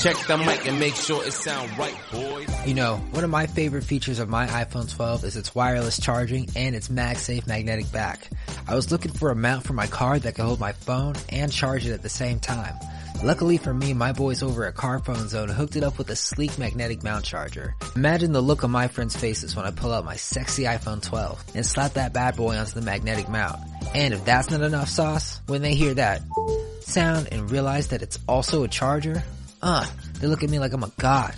Check the mic and make sure it sound right, boys. You know, one of my favorite features of my iPhone 12 is its wireless charging and its MagSafe magnetic back. I was looking for a mount for my car that could hold my phone and charge it at the same time. Luckily for me, my boys over at Carphone Zone hooked it up with a sleek magnetic mount charger. Imagine the look on my friends' faces when I pull out my sexy iPhone 12 and slap that bad boy onto the magnetic mount. And if that's not enough sauce, when they hear that sound and realize that it's also a charger, uh, they look at me like I'm a god.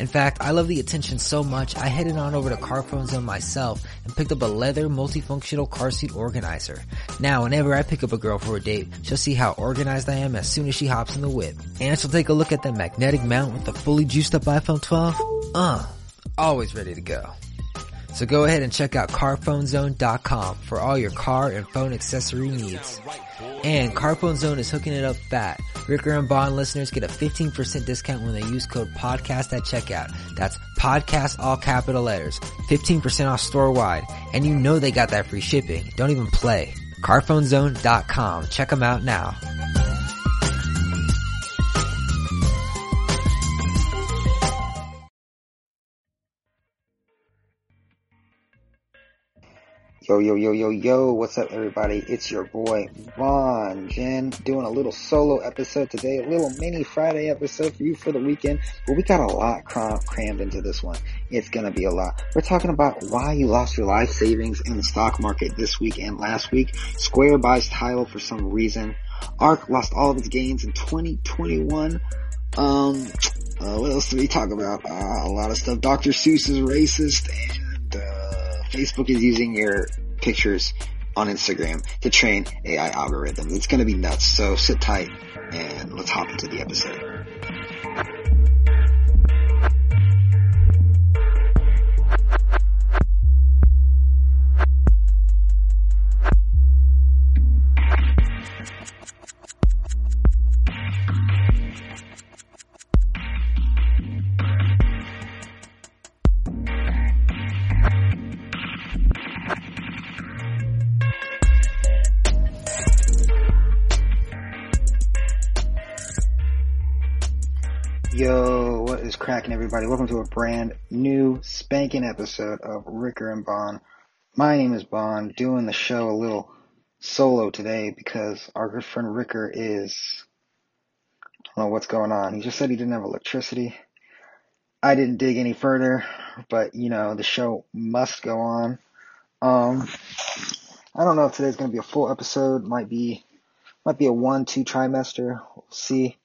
In fact, I love the attention so much, I headed on over to Carphone Zone myself and picked up a leather multifunctional car seat organizer. Now, whenever I pick up a girl for a date, she'll see how organized I am as soon as she hops in the whip. And she'll take a look at the magnetic mount with the fully juiced up iPhone 12. Uh, always ready to go. So go ahead and check out carphonezone.com for all your car and phone accessory needs. And Carphone Zone is hooking it up fat. Ricker and Bond listeners get a 15% discount when they use code podcast at checkout. That's podcast all capital letters. 15% off store wide. And you know they got that free shipping. Don't even play. Carphonezone.com. Check them out now. Yo, yo, yo, yo, yo, what's up everybody? It's your boy Vaughn Jen doing a little solo episode today, a little mini Friday episode for you for the weekend, but we got a lot cram- crammed into this one. It's gonna be a lot. We're talking about why you lost your life savings in the stock market this week and last week. Square buys Tidal for some reason. ARK lost all of its gains in 2021. Um, uh, what else did we talk about? Uh, a lot of stuff. Dr. Seuss is racist and, uh, Facebook is using your pictures on Instagram to train AI algorithms. It's going to be nuts. So sit tight and let's hop into the episode. Everybody? Welcome to a brand new spanking episode of Ricker and Bond. My name is Bond, doing the show a little solo today because our good friend Ricker is, I don't know what's going on. He just said he didn't have electricity. I didn't dig any further, but you know, the show must go on. Um, I don't know if today's going to be a full episode, might be, might be a one, two trimester. We'll see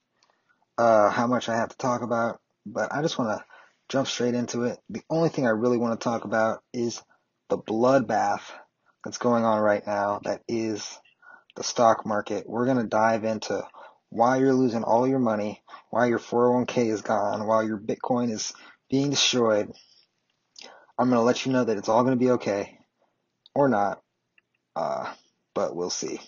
uh, how much I have to talk about, but I just want to jump straight into it. The only thing I really want to talk about is the bloodbath that's going on right now that is the stock market. We're going to dive into why you're losing all your money, why your 401k is gone, why your Bitcoin is being destroyed. I'm going to let you know that it's all going to be okay or not, uh, but we'll see.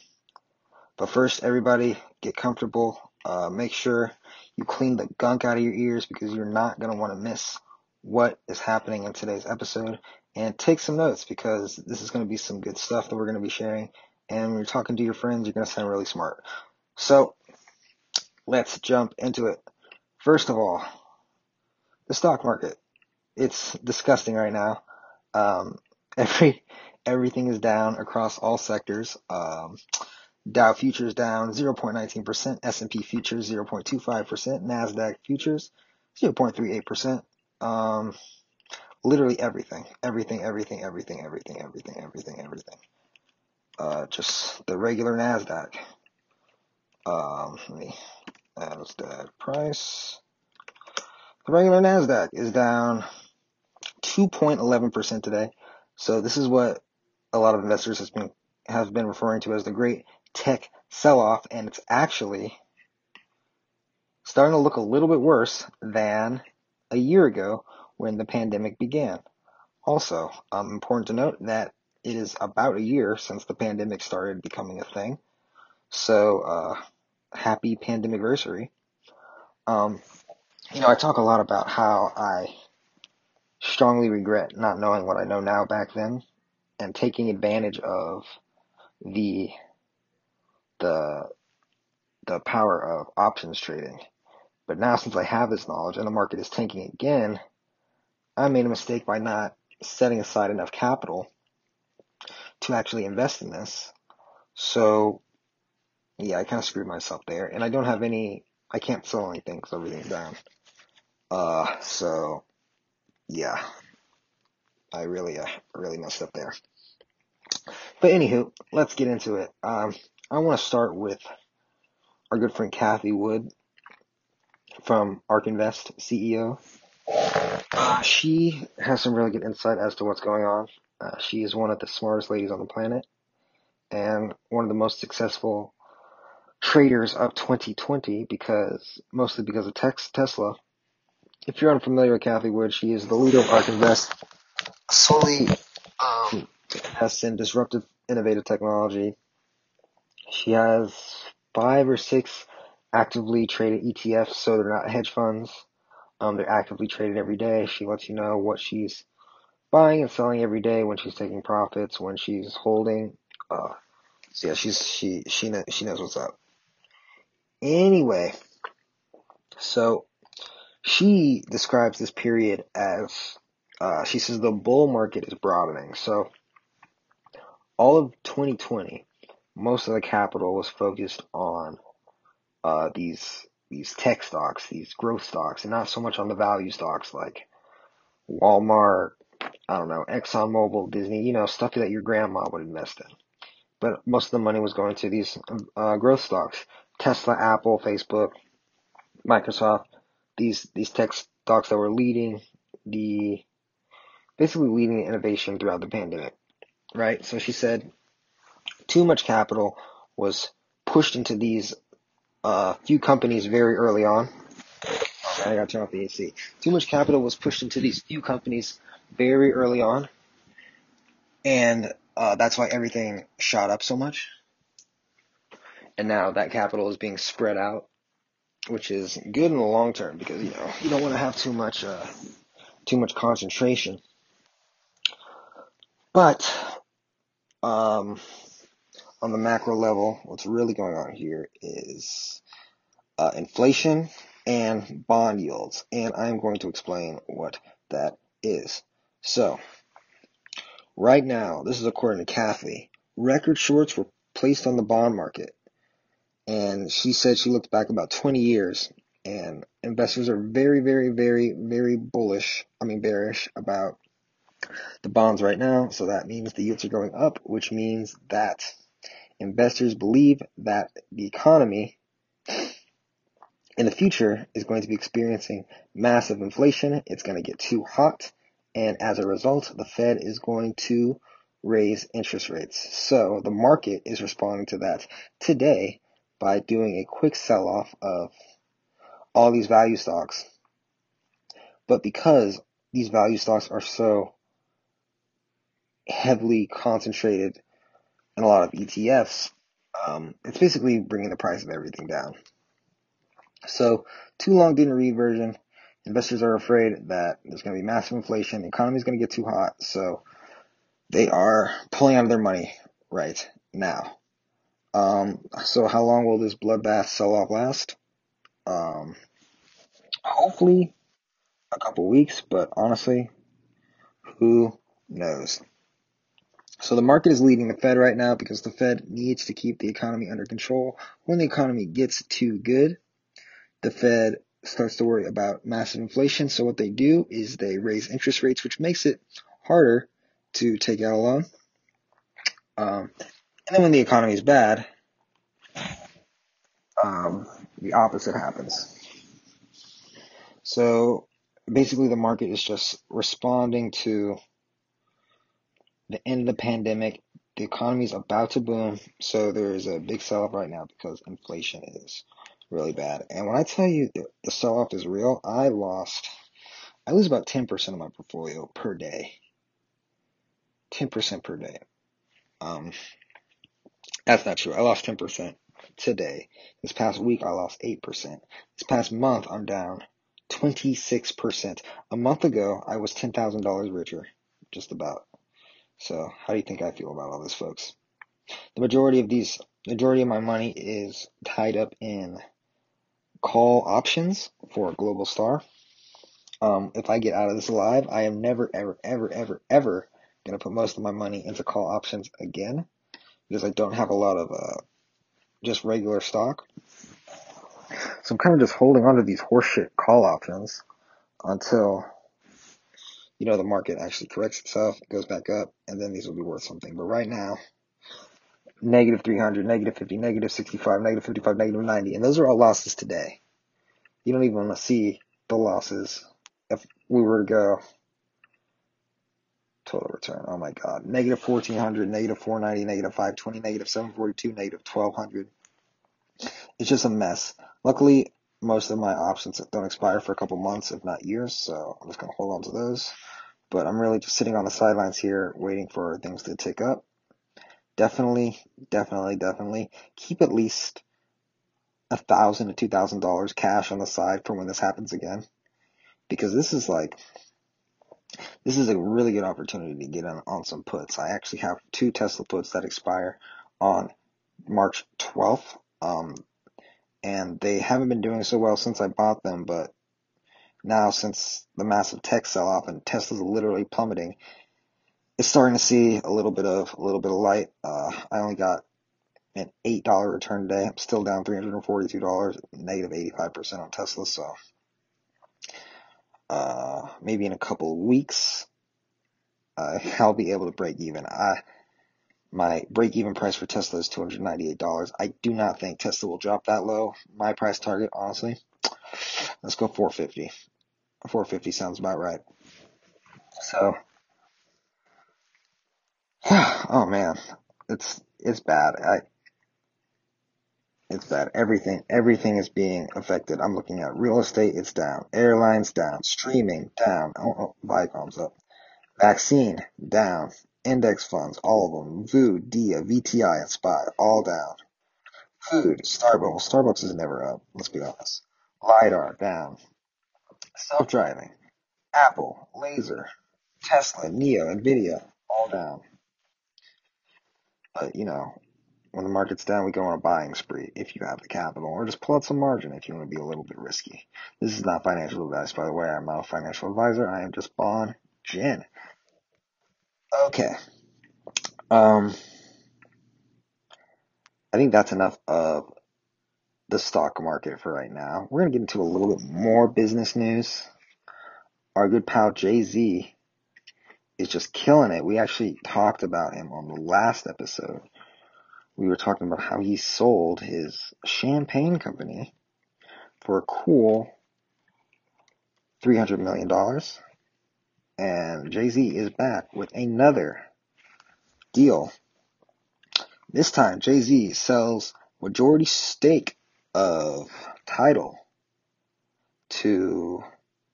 But first, everybody get comfortable. Uh, make sure you clean the gunk out of your ears because you're not going to want to miss what is happening in today's episode. And take some notes because this is going to be some good stuff that we're going to be sharing. And when you're talking to your friends, you're going to sound really smart. So let's jump into it. First of all, the stock market. It's disgusting right now. Um, every everything is down across all sectors. Um, Dow futures down 0.19%, S&P futures 0.25%, Nasdaq futures 0.38%. Um, literally everything, everything, everything, everything, everything, everything, everything, everything. Uh, just the regular Nasdaq. Um, let me Nasdaq price. The regular Nasdaq is down 2.11% today. So this is what a lot of investors has been have been referring to as the great tech sell off, and it's actually starting to look a little bit worse than a year ago when the pandemic began. Also, um, important to note that it is about a year since the pandemic started becoming a thing. So, uh, happy pandemic anniversary. Um, you know, I talk a lot about how I strongly regret not knowing what I know now back then and taking advantage of the the the power of options trading But now since I have this knowledge and the market is tanking again, I made a mistake by not setting aside enough capital to actually invest in this. So yeah, I kind of screwed myself there, and I don't have any. I can't sell anything because everything's down. Uh, so yeah, I really, uh, really messed up there. But anywho, let's get into it. Um, I want to start with our good friend Cathie Wood from ARK Invest CEO. Uh, she has some really good insight as to what's going on. Uh, she is one of the smartest ladies on the planet and one of the most successful traders of 2020 because mostly because of tex- Tesla. If you're unfamiliar with Cathie Wood, she is the leader of ARK Invest, solely um, invests in disruptive, innovative technology. She has five or six actively traded ETFs, so they're not hedge funds. Um, they're actively traded every day. She lets you know what she's buying and selling every day, when she's taking profits, when she's holding. Uh, so yeah, she's she she knows she knows what's up. Anyway, so she describes this period as uh, she says the bull market is broadening. So all of 2020, most of the capital was focused on uh, these these tech stocks, these growth stocks, and not so much on the value stocks like Walmart, I don't know, ExxonMobil, Disney, you know, stuff that your grandma would invest in. But most of the money was going to these uh, growth stocks: Tesla, Apple, Facebook, Microsoft. These these tech stocks that were leading the basically leading the innovation throughout the pandemic, right? So she said too much capital was pushed into these uh, few companies very early on. I got to turn off the AC. Too much capital was pushed into these few companies very early on, and uh, that's why everything shot up so much. And now that capital is being spread out, which is good in the long term because you know you don't want to have too much uh, too much concentration. But um, on the macro level, what's really going on here is uh, inflation and bond yields, and I'm going to explain what that is. So, right now, this is according to Cathie, record shorts were placed on the bond market, and she said she looked back about 20 years, and investors are very, very, very, very bullish. I mean, bearish about the bonds right now. So that means the yields are going up, which means that investors believe that the economy in the future is going to be experiencing massive inflation. It's going to get too hot. And as a result, the Fed is going to raise interest rates. So the market is responding to that today by doing a quick sell off of all these value stocks. But because these value stocks are so heavily concentrated in a lot of ETFs, um, it's basically bringing the price of everything down. So, too long didn't read version. Investors are afraid that there's going to be massive inflation, the economy is going to get too hot, so they are pulling out of their money right now. Um, so, how long will this bloodbath sell off last? Um, hopefully a couple weeks, but honestly, who knows? So the market is leading the Fed right now because the Fed needs to keep the economy under control. When the economy gets too good, the Fed starts to worry about massive inflation. So what they do is they raise interest rates, which makes it harder to take out a loan. Um, and then when the economy is bad, um, the opposite happens. So basically, the market is just responding to the end of the pandemic. The economy is about to boom, so there is a big sell off right now because inflation is really bad. And when I tell you the, the sell off is real, I lost, I lose about 10% of my portfolio per day. 10% per day. Um, that's not true. I lost 10% today. This past week, I lost 8%. This past month, I'm down 26%. A month ago, I was $10,000 richer. Just about. So, how do you think I feel about all this, folks? The majority of these, majority of my money is tied up in call options for Globalstar. Um, if I get out of this alive, I am never, ever, ever, ever, ever going to put most of my money into call options again because I don't have a lot of uh, just regular stock. So I'm kind of just holding on to these horseshit call options until, you know, the market actually corrects itself, goes back up, and then these will be worth something. But right now, negative 300, negative 50, negative 65, negative 55, negative 90, and those are all losses today. You don't even want to see the losses if we were to go total return. Oh my god. Negative 1400, negative 490, negative 520, negative 742, negative 1200. It's just a mess. Luckily, most of my options that don't expire for a couple months, if not years, so I'm just going to hold on to those. But I'm really just sitting on the sidelines here waiting for things to tick up. Definitely, definitely, definitely keep at least a thousand to two thousand dollars cash on the side for when this happens again. Because this is like this is a really good opportunity to get on, on some puts. I actually have two Tesla puts that expire on March 12th. Um, and they haven't been doing so well since I bought them, but now since the massive tech sell off and Tesla's literally plummeting, it's starting to see a little bit of a little bit of light. Uh, I only got an eight dollar return today. I'm still down three hundred and forty two dollars, negative eighty five percent on Tesla. So uh, maybe in a couple of weeks, uh, I'll be able to break even. I my break even price for Tesla is two hundred ninety eight dollars. I do not think Tesla will drop that low. My price target, honestly, let's go four fifty. Four fifty sounds about right. So oh man, it's it's bad. I it's bad. Everything everything is being affected. I'm looking at real estate, it's down. Airlines down. Streaming down. Oh, oh Viacom's up. Vaccine down. Index funds, all of them. VOO, DIA, VTI, and SPY, all down. Food, Starbucks. Well, Starbucks is never up. Let's be honest. LiDAR down. Self-driving. Apple, Laser, Tesla, NIO, Nvidia, all down. But, you know, when the market's down, we go on a buying spree if you have the capital, or just pull out some margin if you want to be a little bit risky. This is not financial advice, by the way. I'm not a financial advisor. I am just Bon Jin. Okay. Um, I think that's enough of the stock market for right now. We're going to get into a little bit more business news. Our good pal Jay Z is just killing it. We actually talked about him on the last episode. We were talking about how he sold his champagne company for a cool $300 million. And Jay Z is back with another deal. This time, Jay Z sells majority stake of Tidal to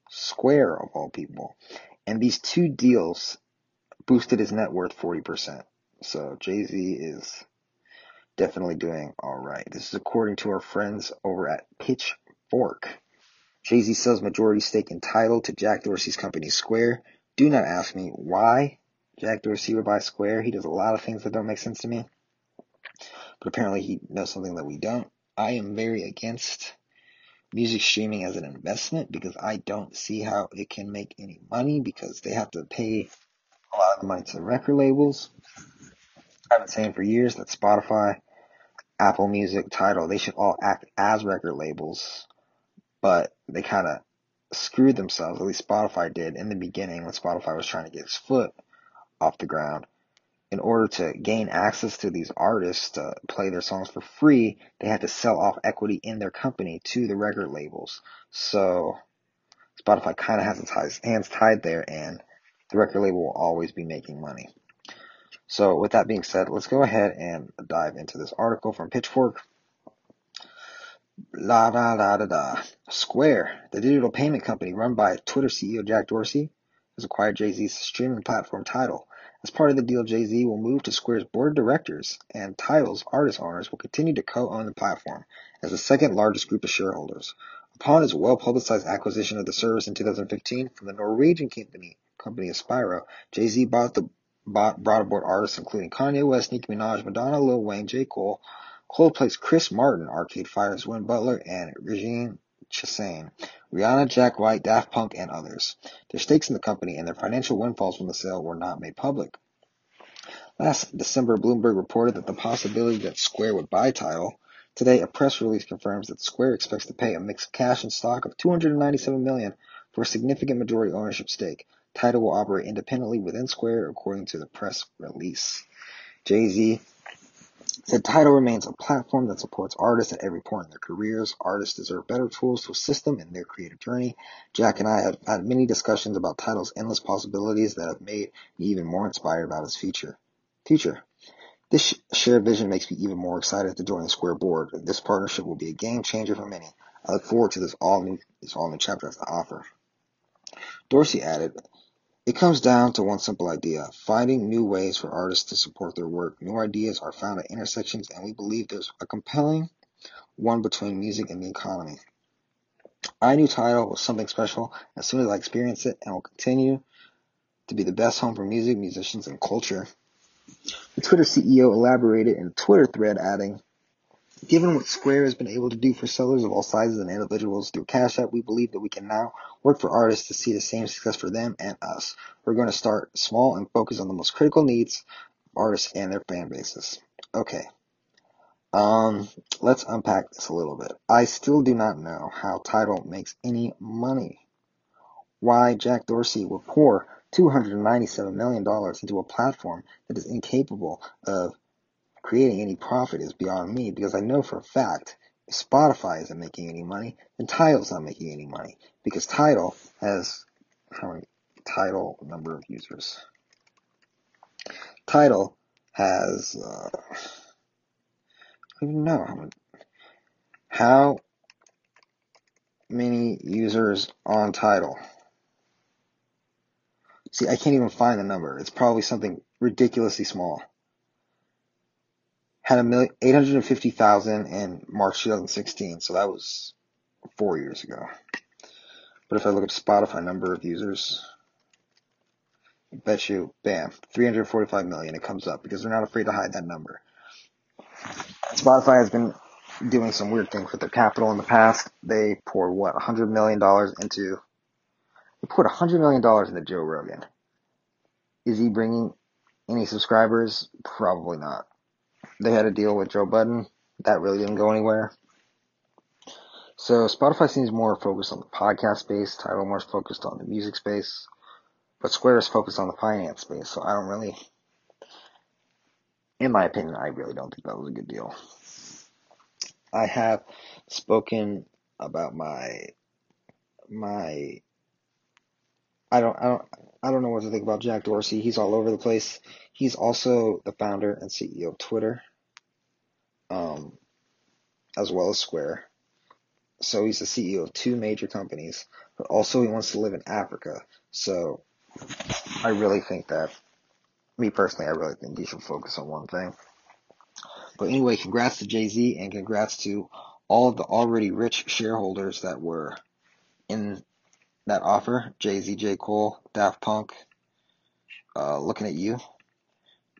Square, of all people. And these two deals boosted his net worth 40%. So Jay Z is definitely doing alright. This is according to our friends over at Pitchfork. Jay Z sells majority stake in Tidal to Jack Dorsey's company Square. Do not ask me why Jack Dorsey would buy Square. He does a lot of things that don't make sense to me. But apparently he knows something that we don't. I am very against music streaming as an investment because I don't see how it can make any money because they have to pay a lot of the money to record labels. I've been saying for years that Spotify, Apple Music, Tidal, they should all act as record labels, but they kind of screwed themselves, at least Spotify did in the beginning when Spotify was trying to get its foot off the ground in order to gain access to these artists to play their songs for free, they had to sell off equity in their company to the record labels. So Spotify kind of has its hands tied there, and the record label will always be making money. So, with that being said, let's go ahead and dive into this article from Pitchfork. La da da da da. Square, the digital payment company run by Twitter CEO Jack Dorsey, has acquired Jay Z's streaming platform Tidal as part of the deal, Jay-Z will move to Square's board of directors, and Tidal's artist owners will continue to co-own the platform as the second largest group of shareholders. Upon its well-publicized acquisition of the service in 2015 from the Norwegian company, company Aspiro, Jay-Z bought the bought, brought aboard artists including Kanye West, Nicki Minaj, Madonna, Lil Wayne, J. Cole, Coldplay's Chris Martin, Arcade Fire's Win Butler, and Regine Chassagne, Rihanna, Jack White, Daft Punk, and others. Their stakes in the company and their financial windfalls from the sale were not made public. Last December, Bloomberg reported that the possibility that Square would buy Tidal. Today, a press release confirms that Square expects to pay a mix of cash and stock of 297 million for a significant majority ownership stake. Tidal will operate independently within Square, according to the press release. Jay-Z said Tidal remains a platform that supports artists at every point in their careers. Artists deserve better tools to assist them in their creative journey. Jack and I have had many discussions about Tidal's endless possibilities that have made me even more inspired about its future future. This shared vision makes me even more excited to join the Square board. This partnership will be a game changer for many. I look forward to this all new this all new chapter has to offer. Dorsey added, It comes down to one simple idea finding new ways for artists to support their work. New ideas are found at intersections, and we believe there's a compelling one between music and the economy. I knew Tidal was something special as soon as I experienced it and will continue to be the best home for music, musicians, and culture. The Twitter CEO elaborated in a Twitter thread adding, Given what Square has been able to do for sellers of all sizes and individuals through Cash App, we believe that we can now work for artists to see the same success for them and us. We're going to start small and focus on the most critical needs of artists and their fan bases. Okay. Um, let's unpack this a little bit. I still do not know how Tidal makes any money. Why Jack Dorsey would pour $297 million into a platform that is incapable of creating any profit is beyond me because I know for a fact if Spotify isn't making any money, then Tidal's not making any money because Tidal has how many Tidal number of users. Tidal has uh, I don't even know how many how many users on Tidal. See, I can't even find the number. It's probably something ridiculously small. Had a million, 850,000 in March 2016, so that was four years ago. But if I look up Spotify number of users, I bet you, bam, 345 million, it comes up because they're not afraid to hide that number. Spotify has been doing some weird things with their capital in the past. They poured what, $100 million into he put $100 million into Joe Rogan. Is he bringing any subscribers? Probably not. They had a deal with Joe Budden. That really didn't go anywhere. So Spotify seems more focused on the podcast space. Tidal more focused on the music space. But Square is focused on the finance space. So I don't really, in my opinion, I really don't think that was a good deal. I have spoken about my my I don't, I don't, I don't know what to think about Jack Dorsey. He's all over the place. He's also the founder and CEO of Twitter, um, as well as Square. So he's the CEO of two major companies, but also he wants to live in Africa. So I really think that, me personally, I really think he should focus on one thing. But anyway, congrats to Jay Z and congrats to all of the already rich shareholders that were in that offer, Jay Z, J. Cole, Daft Punk, uh, looking at you.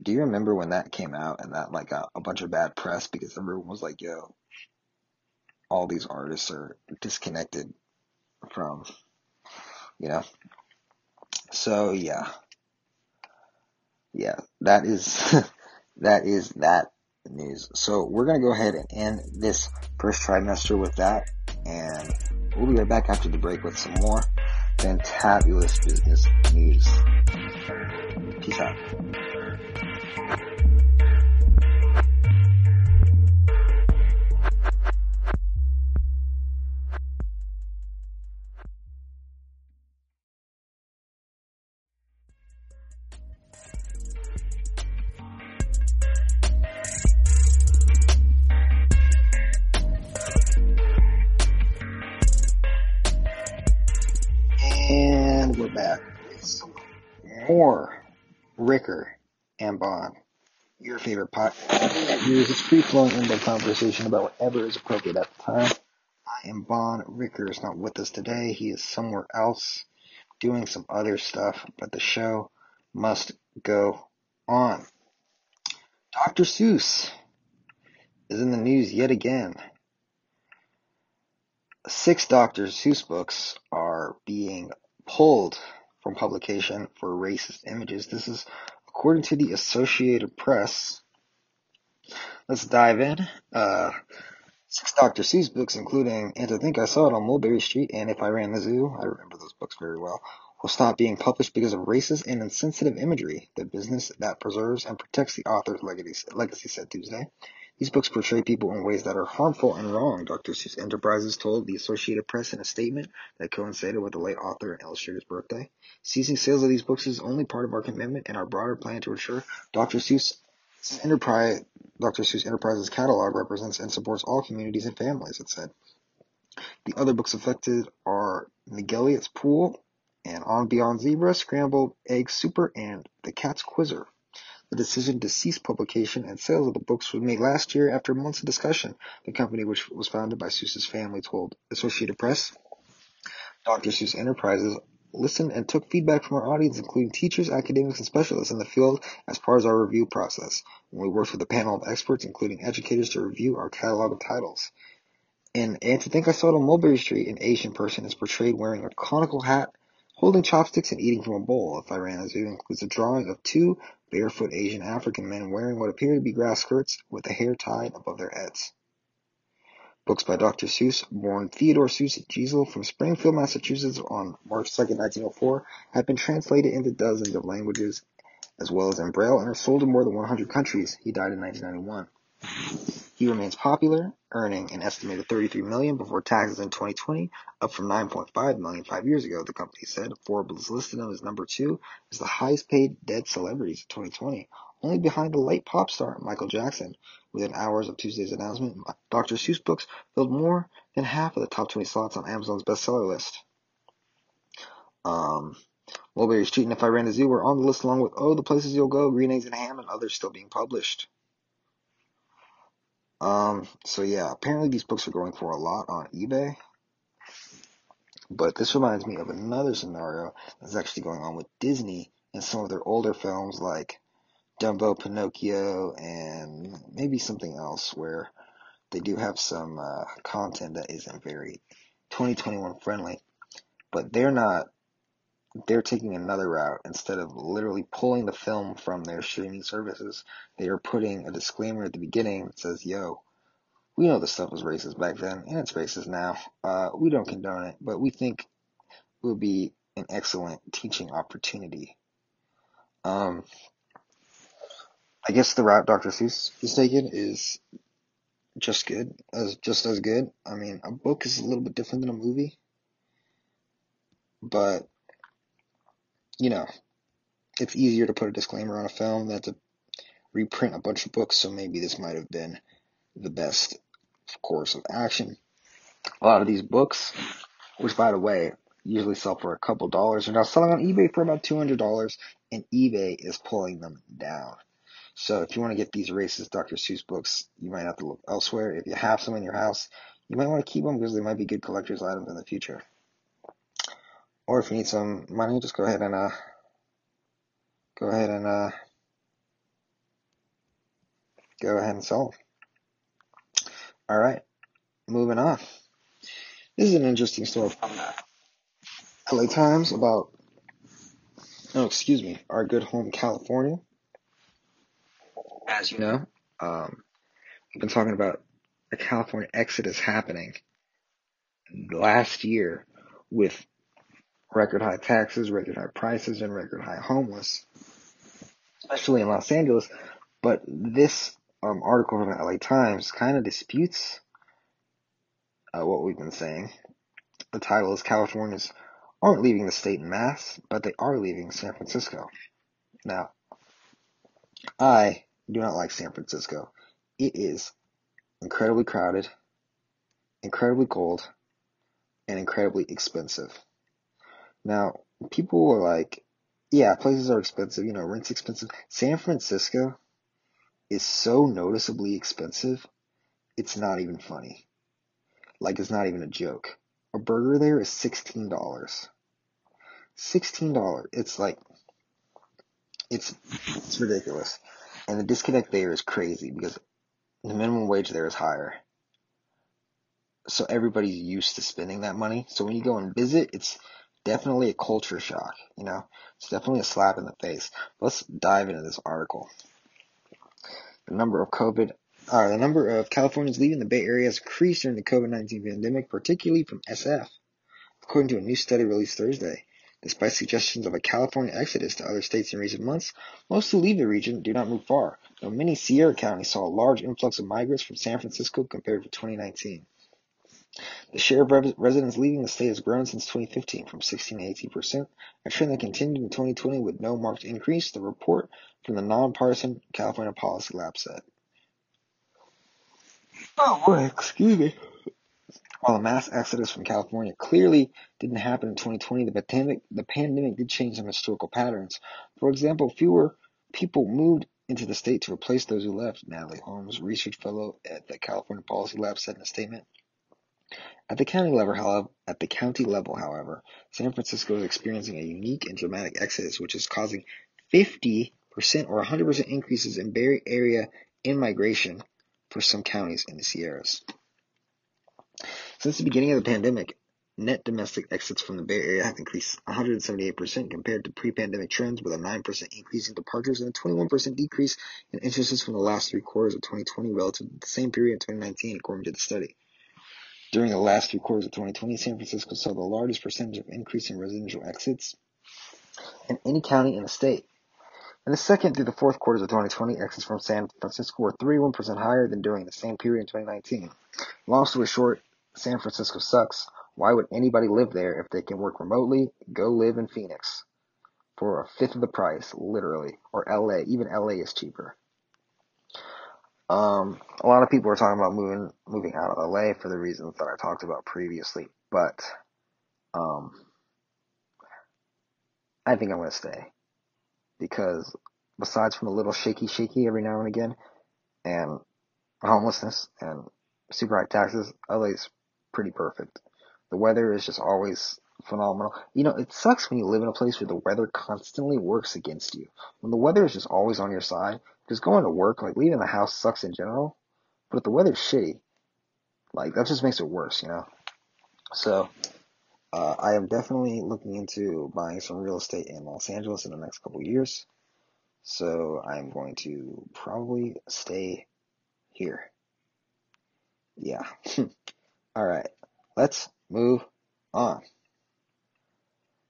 Do you remember when that came out and that like got a bunch of bad press because everyone was like, yo, all these artists are disconnected from, you know? So yeah. Yeah, that is, that is that news. So we're going to go ahead and end this first trimester with that and we'll be right back after the break with some more fantabulous business news. Peace out. Flowing inbound conversation about whatever is appropriate at the time. I am Bon. Ricker is not with us today. He is somewhere else doing some other stuff, but the show must go on. Dr. Seuss is in the news yet again. Six Dr. Seuss books are being pulled from publication for racist images. This is according to the Associated Press. Let's dive in. Uh, six Dr. Seuss books, including And I Think I Saw It on Mulberry Street and If I Ran the Zoo, I remember those books very well, will stop being published because of racist and insensitive imagery, the business that preserves and protects the author's legacy, legacy said Tuesday. These books portray people in ways that are harmful and wrong, Dr. Seuss Enterprises told the Associated Press in a statement that coincided with the late author and illustrator's birthday. Ceasing sales of these books is only part of our commitment and our broader plan to ensure Dr. Seuss Enterprise, Dr. Seuss Enterprises catalog represents and supports all communities and families, it said. The other books affected are McElligot's Pool and On Beyond Zebra, Scrambled Egg Super, and The Cat's Quizzer. The decision to cease publication and sales of the books was made last year after months of discussion. The company, which was founded by Seuss's family, told Associated Press. Dr. Seuss Enterprises listened and took feedback from our audience, including teachers, academics, and specialists in the field as part of our review process. When we worked with a panel of experts, including educators, to review our catalog of titles. And to Think I Saw It on Mulberry Street, an Asian person is portrayed wearing a conical hat, holding chopsticks, and eating from a bowl. If I ran a zoo includes a drawing of two barefoot Asian African men wearing what appear to be grass skirts with the hair tied above their heads. Books by Dr. Seuss, born Theodore Seuss Geisel from Springfield, Massachusetts on March 2, 1904, have been translated into dozens of languages as well as in Braille and are sold in more than 100 countries. He died in 1991. He remains popular, earning an estimated 33 million before taxes in 2020, up from 9.5 million five years ago, the company said. Forbes listed him as number two as the highest paid dead celebrities in 2020, only behind the late pop star Michael Jackson. Within hours of Tuesday's announcement, Dr. Seuss books filled more than half of the top 20 slots on Amazon's bestseller list. Um, Mulberry Street and If I Ran the Zoo were on the list along with Oh, the Places You'll Go, Green Eggs and Ham, and others still being published. Um, so yeah, apparently these books are going for a lot on eBay. But this reminds me of another scenario that's actually going on with Disney and some of their older films like Dumbo, Pinocchio, and maybe something else where they do have some uh, content that isn't very 2021 friendly. But they're not, they're taking another route. Instead of literally pulling the film from their streaming services, they are putting a disclaimer at the beginning that says, yo, we know this stuff was racist back then, and it's racist now. Uh, we don't condone it, but we think it would be an excellent teaching opportunity. Um, I guess the route Dr. Seuss is taking is just good, as just as good. I mean, a book is a little bit different than a movie, but you know, it's easier to put a disclaimer on a film than to reprint a bunch of books. So maybe this might have been the best course of action. A lot of these books, which by the way, usually sell for a couple dollars, are now selling on eBay for about two hundred dollars, and eBay is pulling them down. So if you want to get these racist Dr. Seuss books, you might have to look elsewhere. If you have some in your house, you might want to keep them because they might be good collector's items in the future. Or if you need some money, just go ahead and uh, go ahead and uh, go ahead and sell. All right, moving on. This is an interesting story from the LA Times about, oh, excuse me, our good home, California. As you know, um, we've been talking about the California exodus happening last year with record high taxes, record high prices, and record high homeless, especially in Los Angeles. But this um, article from the LA Times kind of disputes uh, what we've been saying. The title is Californians aren't leaving the state in mass, but they are leaving San Francisco. Now, I do not like San Francisco. It is incredibly crowded, incredibly cold, and incredibly expensive. Now, people are like, yeah, places are expensive, you know, rent's expensive. San Francisco is so noticeably expensive, it's not even funny. Like, it's not even a joke. A burger there is $16. $16. It's like, it's, it's ridiculous. And the disconnect there is crazy because the minimum wage there is higher. So everybody's used to spending that money. So when you go and visit, it's definitely a culture shock, you know? It's definitely a slap in the face. Let's dive into this article. The number of COVID, uh, the number of Californians leaving the Bay Area has increased during the COVID-19 pandemic, particularly from SF, according to a new study released Thursday. Despite suggestions of a California exodus to other states in recent months, most who leave the region do not move far, though many Sierra counties saw a large influx of migrants from San Francisco compared to 2019. The share of residents leaving the state has grown since 2015 from 16 to 18 percent, a trend that continued in 2020 with no marked increase, the report from the nonpartisan California Policy Lab said. Oh excuse me. While the mass exodus from California clearly didn't happen in 2020, the pandemic, the pandemic did change some historical patterns. For example, fewer people moved into the state to replace those who left, Natalie Holmes, research fellow at the California Policy Lab, said in a statement. At the county level, however, at the county level, however, San Francisco is experiencing a unique and dramatic exodus, which is causing 50% or 100% increases in Bay Area in-migration for some counties in the Sierras. Since the beginning of the pandemic, net domestic exits from the Bay Area have increased 178% compared to pre-pandemic trends, with a 9% increase in departures and a 21% decrease in entrances from the last three quarters of 2020 relative to the same period in 2019, according to the study. During the last three quarters of 2020, San Francisco saw the largest percentage of increase in residential exits in any county in the state. In the second through the fourth quarters of 2020, exits from San Francisco were 31% higher than during the same period in 2019. Long story short, San Francisco sucks. Why would anybody live there if they can work remotely? Go live in Phoenix for a fifth of the price, literally, or LA. Even LA is cheaper. Um, a lot of people are talking about moving moving out of LA for the reasons that I talked about previously, but um, I think I'm gonna stay because besides from a little shaky shaky every now and again, and homelessness and super high taxes, LA's pretty perfect. The weather is just always phenomenal. You know, it sucks when you live in a place where the weather constantly works against you. When the weather is just always on your side, because going to work, like leaving the house sucks in general, but if the weather's shitty, like that just makes it worse, you know? So, uh, I am definitely looking into buying some real estate in Los Angeles in the next couple years. So I'm going to probably stay here. Yeah. All right. Let's move on.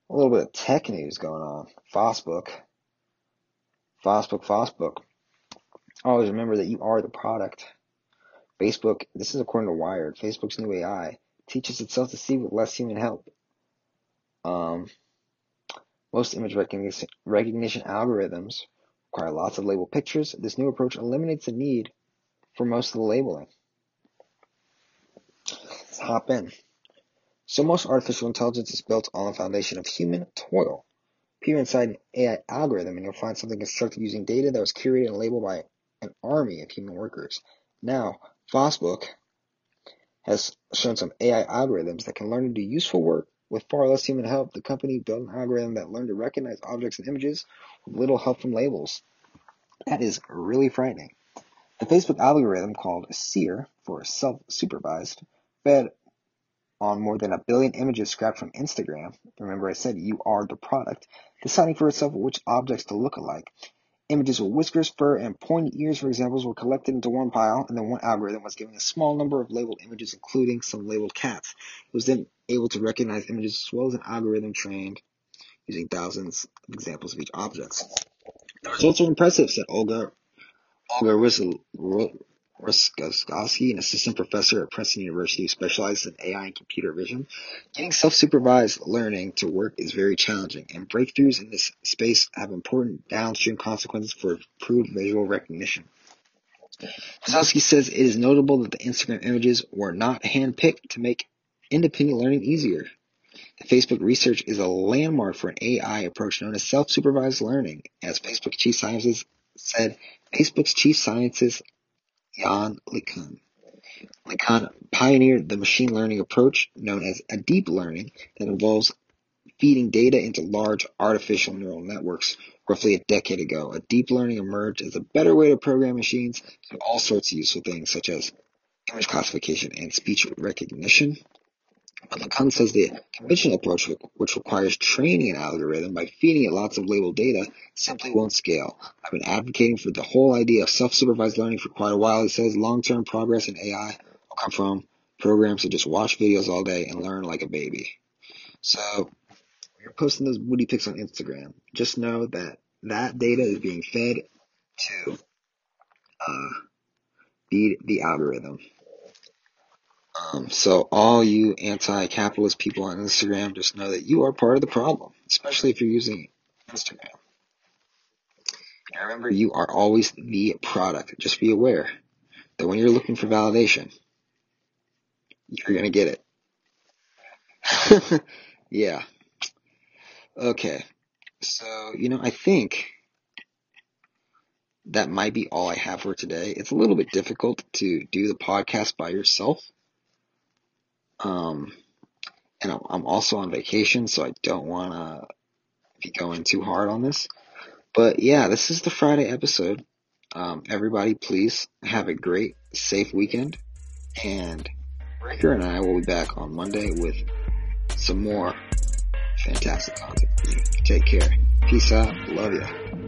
A little bit of tech news going on. Fosbook. Fosbook, Fosbook. Always remember that you are the product. Facebook, this is according to Wired, Facebook's new AI teaches itself to see with less human help. Um, most image recognition, algorithms require lots of labeled pictures. This new approach eliminates the need for most of the labeling. Let's hop in. So most artificial intelligence is built on the foundation of human toil. Peer inside an AI algorithm and you'll find something constructed using data that was curated and labeled by an army of human workers. Now, Fosbook has shown some AI algorithms that can learn to do useful work with far less human help. The company built an algorithm that learned to recognize objects and images with little help from labels. That is really frightening. The Facebook algorithm called SEER for self-supervised fed on more than a billion images scrapped from Instagram. Remember I said you are the product, deciding for itself which objects to look alike. Images with whiskers, fur, and pointy ears, for example, were collected into one pile, and then one algorithm was given a small number of labeled images, including some labeled cats. It was then able to recognize images as well as an algorithm trained using thousands of examples of each object. The results are impressive, said Olga Olga Russakovsky, an assistant professor at Princeton University who specializes in AI and computer vision. Getting self-supervised learning to work is very challenging, and breakthroughs in this space have important downstream consequences for improved visual recognition. Russakovsky says it is notable that the Instagram images were not handpicked to make independent learning easier. The Facebook research is a landmark for an AI approach known as self-supervised learning. As Facebook chief scientist said, Facebook's chief scientist Yann LeCun. LeCun pioneered the machine learning approach known as a deep learning that involves feeding data into large artificial neural networks roughly a decade ago, a deep learning emerged as a better way to program machines to all sorts of useful things such as image classification and speech recognition. But LeCun says the conventional approach, which requires training an algorithm by feeding it lots of labeled data, simply won't scale. I've been advocating for the whole idea of self-supervised learning for quite a while. He says long-term progress in AI will come from programs that just watch videos all day and learn like a baby. So, you're posting those booty pics on Instagram. Just know that that data is being fed to uh, feed the algorithm. Um, so all you anti-capitalist people on Instagram, just know that you are part of the problem, especially if you're using Instagram. And remember, you are always the product. Just be aware that when you're looking for validation, you're gonna get it. yeah. Okay. So, you know, I think that might be all I have for today. It's a little bit difficult to do the podcast by yourself. Um, and I'm also on vacation, so I don't want to be going too hard on this. But yeah, this is the Friday episode. Um, everybody, please have a great, safe weekend. And Ricker and I will be back on Monday with some more fantastic content. Take care. Peace out. Love ya.